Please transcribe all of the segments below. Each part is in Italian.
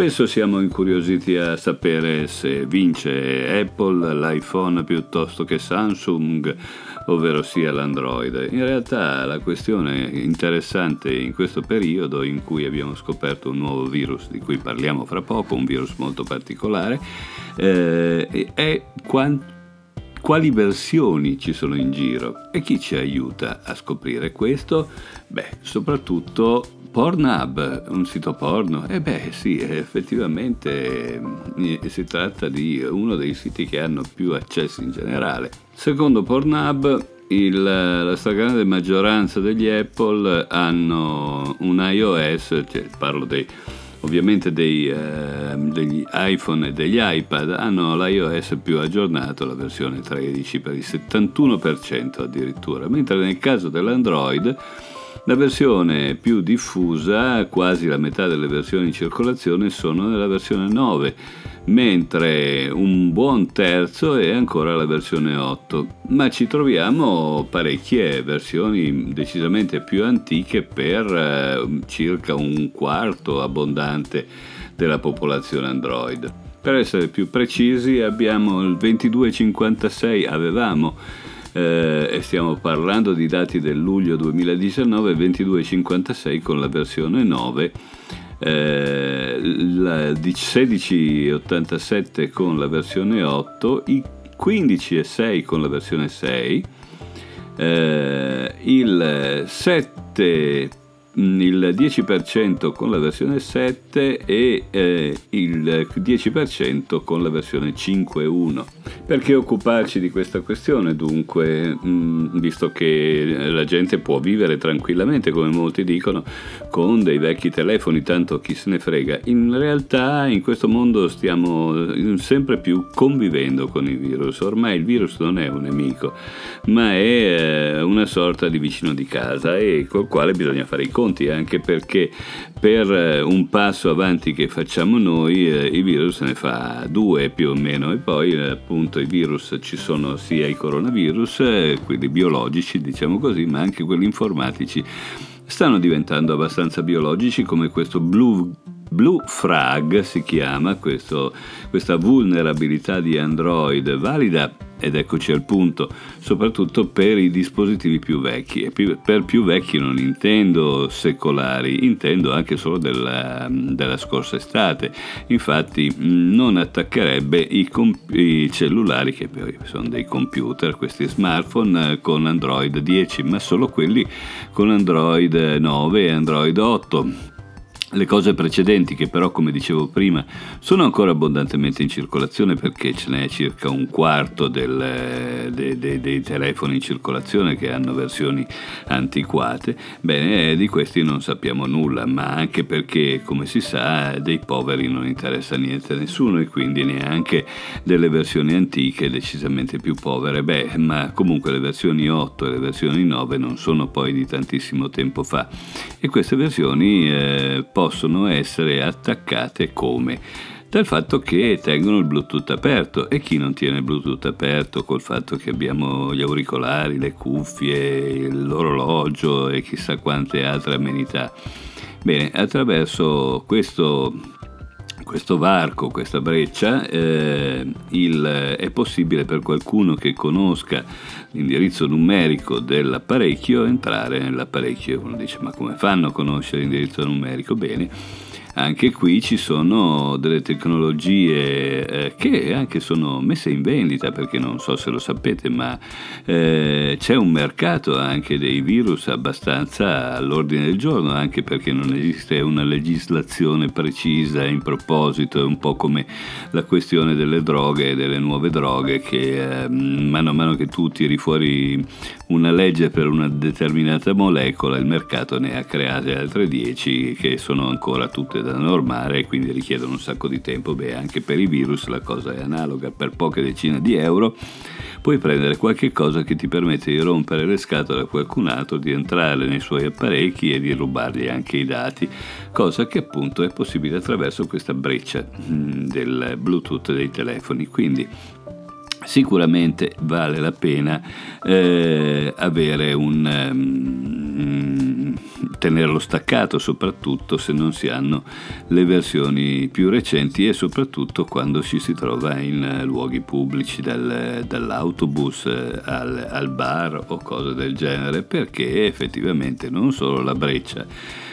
Spesso siamo incuriositi a sapere se vince Apple, l'iPhone piuttosto che Samsung, ovvero sia l'Android. In realtà la questione interessante in questo periodo in cui abbiamo scoperto un nuovo virus di cui parliamo fra poco, un virus molto particolare, eh, è quanto quali versioni ci sono in giro e chi ci aiuta a scoprire questo? Beh, soprattutto Pornhub, un sito porno? Eh beh sì, effettivamente eh, si tratta di uno dei siti che hanno più accessi in generale. Secondo Pornhub, il, la stragrande maggioranza degli Apple hanno un iOS, cioè parlo dei, ovviamente dei, eh, degli iPhone e degli iPad, hanno l'iOS più aggiornato, la versione 13 per il 71% addirittura, mentre nel caso dell'Android la versione più diffusa, quasi la metà delle versioni in circolazione, sono nella versione 9, mentre un buon terzo è ancora la versione 8. Ma ci troviamo parecchie versioni decisamente più antiche per eh, circa un quarto abbondante della popolazione Android. Per essere più precisi abbiamo il 2256, avevamo eh, e stiamo parlando di dati del luglio 2019 2256 con la versione 9 eh, la 1687 con la versione 8 i 15 e 6 con la versione 6 eh, il 7 Mm, il 10% con la versione 7 e eh, il 10% con la versione 5.1. Perché occuparci di questa questione dunque, mh, mm, visto che la gente può vivere tranquillamente, come molti dicono, con dei vecchi telefoni, tanto chi se ne frega. In realtà in questo mondo stiamo sempre più convivendo con il virus. Ormai il virus non è un nemico, ma è eh, una sorta di vicino di casa e col quale bisogna fare i conti conti, anche perché per eh, un passo avanti che facciamo noi eh, il virus ne fa due più o meno. E poi eh, appunto i virus ci sono sia i coronavirus, quelli biologici diciamo così, ma anche quelli informatici. Stanno diventando abbastanza biologici come questo Blue Blue Frag si chiama questo, questa vulnerabilità di Android valida ed eccoci al punto, soprattutto per i dispositivi più vecchi. E per più vecchi non intendo secolari, intendo anche solo della, della scorsa estate. Infatti non attaccherebbe i, comp- i cellulari, che sono dei computer, questi smartphone con Android 10, ma solo quelli con Android 9 e Android 8 le cose precedenti, che però come dicevo prima sono ancora abbondantemente in circolazione perché ce n'è circa un quarto del, de, de, dei telefoni in circolazione che hanno versioni antiquate, bene, di questi non sappiamo nulla, ma anche perché, come si sa, dei poveri non interessa niente a nessuno e quindi neanche delle versioni antiche decisamente più povere. Beh, ma comunque le versioni 8 e le versioni 9 non sono poi di tantissimo tempo fa e queste versioni eh, possono essere attaccate come? Dal fatto che tengono il Bluetooth aperto e chi non tiene il Bluetooth aperto col fatto che abbiamo gli auricolari, le cuffie, l'orologio e chissà quante altre amenità. Bene, attraverso questo questo varco, questa breccia, eh, il, è possibile per qualcuno che conosca l'indirizzo numerico dell'apparecchio entrare nell'apparecchio. Uno dice ma come fanno a conoscere l'indirizzo numerico? Bene anche qui ci sono delle tecnologie eh, che anche sono messe in vendita, perché non so se lo sapete, ma eh, c'è un mercato anche dei virus abbastanza all'ordine del giorno, anche perché non esiste una legislazione precisa in proposito, è un po' come la questione delle droghe delle nuove droghe, che eh, mano a mano che tu tiri fuori una legge per una determinata molecola, il mercato ne ha create altre 10 che sono ancora tutte da normare e quindi richiedono un sacco di tempo. Beh, anche per i virus la cosa è analoga, per poche decine di euro puoi prendere qualche cosa che ti permette di rompere le scatole a qualcun altro, di entrare nei suoi apparecchi e di rubargli anche i dati, cosa che appunto è possibile attraverso questa breccia mm, del Bluetooth dei telefoni. Quindi sicuramente vale la pena eh, avere un um, tenerlo staccato soprattutto se non si hanno le versioni più recenti e soprattutto quando ci si trova in luoghi pubblici dal, dall'autobus al, al bar o cose del genere perché effettivamente non solo la breccia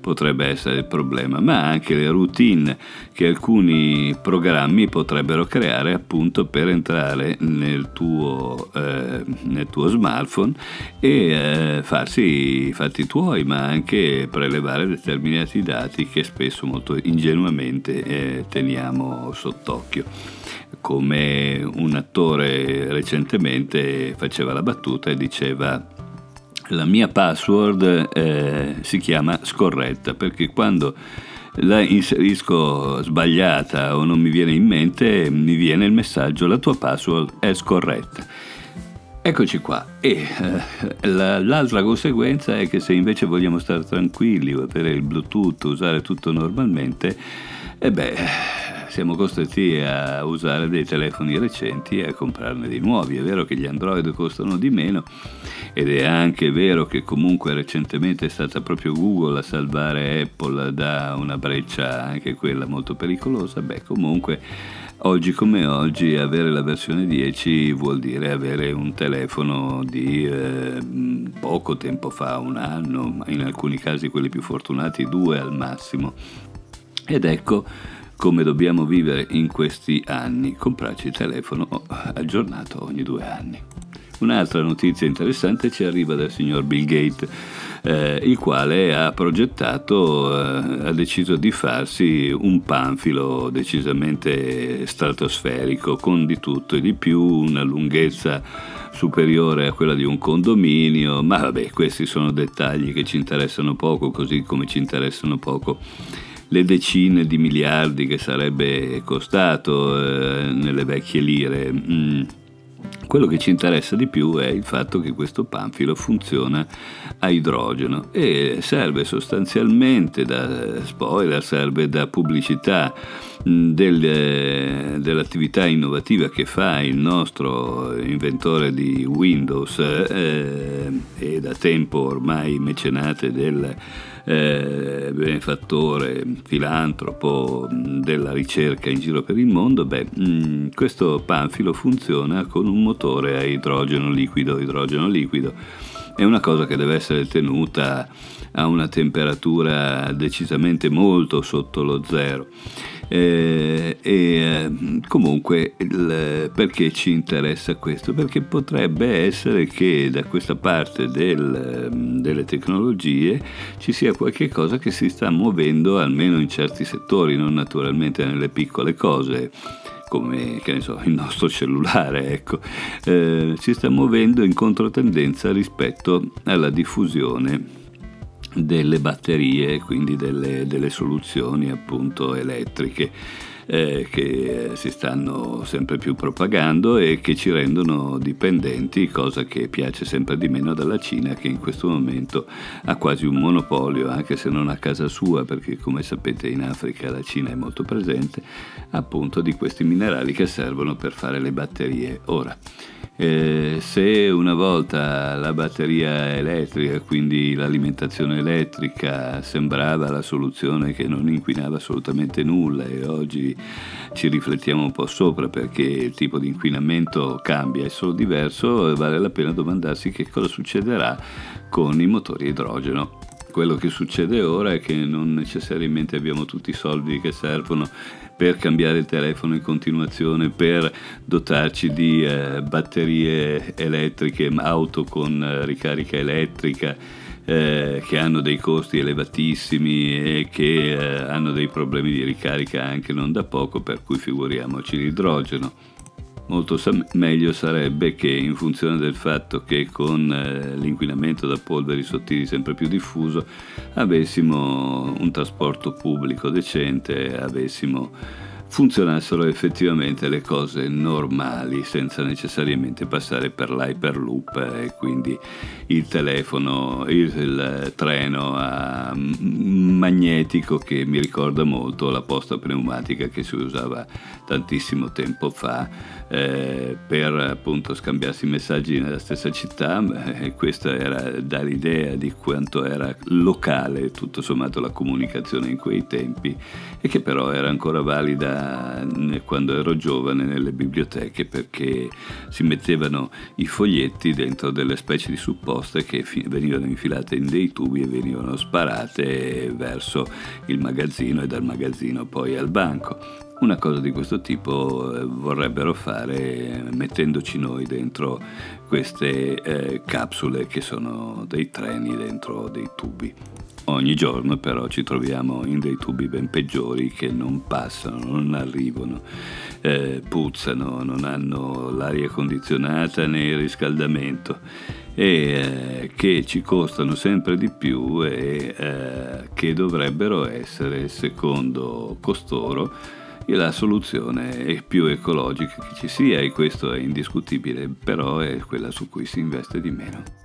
potrebbe essere il problema, ma anche le routine che alcuni programmi potrebbero creare appunto per entrare nel tuo, eh, nel tuo smartphone e eh, farsi i fatti tuoi, ma anche prelevare determinati dati che spesso molto ingenuamente eh, teniamo sott'occhio. Come un attore recentemente faceva la battuta e diceva la mia password eh, si chiama scorretta perché quando la inserisco sbagliata o non mi viene in mente mi viene il messaggio la tua password è scorretta. Eccoci qua. E eh, la, l'altra conseguenza è che se invece vogliamo stare tranquilli, avere il Bluetooth, usare tutto normalmente, e eh beh, siamo costretti a usare dei telefoni recenti e a comprarne di nuovi. È vero che gli Android costano di meno ed è anche vero che comunque recentemente è stata proprio Google a salvare Apple da una breccia anche quella molto pericolosa. Beh, comunque oggi come oggi avere la versione 10 vuol dire avere un telefono di eh, poco tempo fa, un anno, ma in alcuni casi quelli più fortunati due al massimo. Ed ecco come dobbiamo vivere in questi anni, comprarci il telefono aggiornato ogni due anni. Un'altra notizia interessante ci arriva dal signor Bill Gates, eh, il quale ha progettato, eh, ha deciso di farsi un panfilo decisamente stratosferico, con di tutto e di più, una lunghezza superiore a quella di un condominio, ma vabbè, questi sono dettagli che ci interessano poco, così come ci interessano poco le decine di miliardi che sarebbe costato eh, nelle vecchie lire. Mm. Quello che ci interessa di più è il fatto che questo panfilo funziona a idrogeno e serve sostanzialmente da spoiler, serve da pubblicità mm, del, dell'attività innovativa che fa il nostro inventore di Windows eh, e da tempo ormai mecenate del eh, benefattore, filantropo della ricerca in giro per il mondo, beh, mh, questo panfilo funziona con un motore a idrogeno liquido. Idrogeno liquido è una cosa che deve essere tenuta a una temperatura decisamente molto sotto lo zero. Eh, e eh, comunque il, perché ci interessa questo? Perché potrebbe essere che da questa parte del, delle tecnologie ci sia qualche cosa che si sta muovendo almeno in certi settori, non naturalmente nelle piccole cose come so, il nostro cellulare, ecco, eh, si sta muovendo in controtendenza rispetto alla diffusione delle batterie, quindi delle, delle soluzioni appunto elettriche eh, che si stanno sempre più propagando e che ci rendono dipendenti, cosa che piace sempre di meno dalla Cina che in questo momento ha quasi un monopolio, anche se non a casa sua, perché come sapete in Africa la Cina è molto presente, appunto di questi minerali che servono per fare le batterie. Ora, eh, se una volta la batteria elettrica, quindi l'alimentazione elettrica, sembrava la soluzione che non inquinava assolutamente nulla e oggi ci riflettiamo un po' sopra perché il tipo di inquinamento cambia, è solo diverso, vale la pena domandarsi che cosa succederà con i motori a idrogeno. Quello che succede ora è che non necessariamente abbiamo tutti i soldi che servono per cambiare il telefono in continuazione, per dotarci di eh, batterie elettriche, auto con eh, ricarica elettrica eh, che hanno dei costi elevatissimi e che eh, hanno dei problemi di ricarica anche non da poco, per cui figuriamoci l'idrogeno. Molto meglio sarebbe che in funzione del fatto che con eh, l'inquinamento da polveri sottili sempre più diffuso avessimo un trasporto pubblico decente, avessimo funzionassero effettivamente le cose normali senza necessariamente passare per l'hyperloop e quindi il telefono, il, il treno a magnetico che mi ricorda molto la posta pneumatica che si usava tantissimo tempo fa eh, per appunto scambiarsi messaggi nella stessa città e questa era dare l'idea di quanto era locale tutto sommato la comunicazione in quei tempi e che però era ancora valida quando ero giovane nelle biblioteche perché si mettevano i foglietti dentro delle specie di supposte che venivano infilate in dei tubi e venivano sparate verso il magazzino e dal magazzino poi al banco. Una cosa di questo tipo eh, vorrebbero fare mettendoci noi dentro queste eh, capsule che sono dei treni dentro dei tubi. Ogni giorno però ci troviamo in dei tubi ben peggiori che non passano, non arrivano, eh, puzzano, non hanno l'aria condizionata né il riscaldamento e eh, che ci costano sempre di più e eh, che dovrebbero essere, secondo costoro, la soluzione più ecologica che ci sia e questo è indiscutibile, però è quella su cui si investe di meno.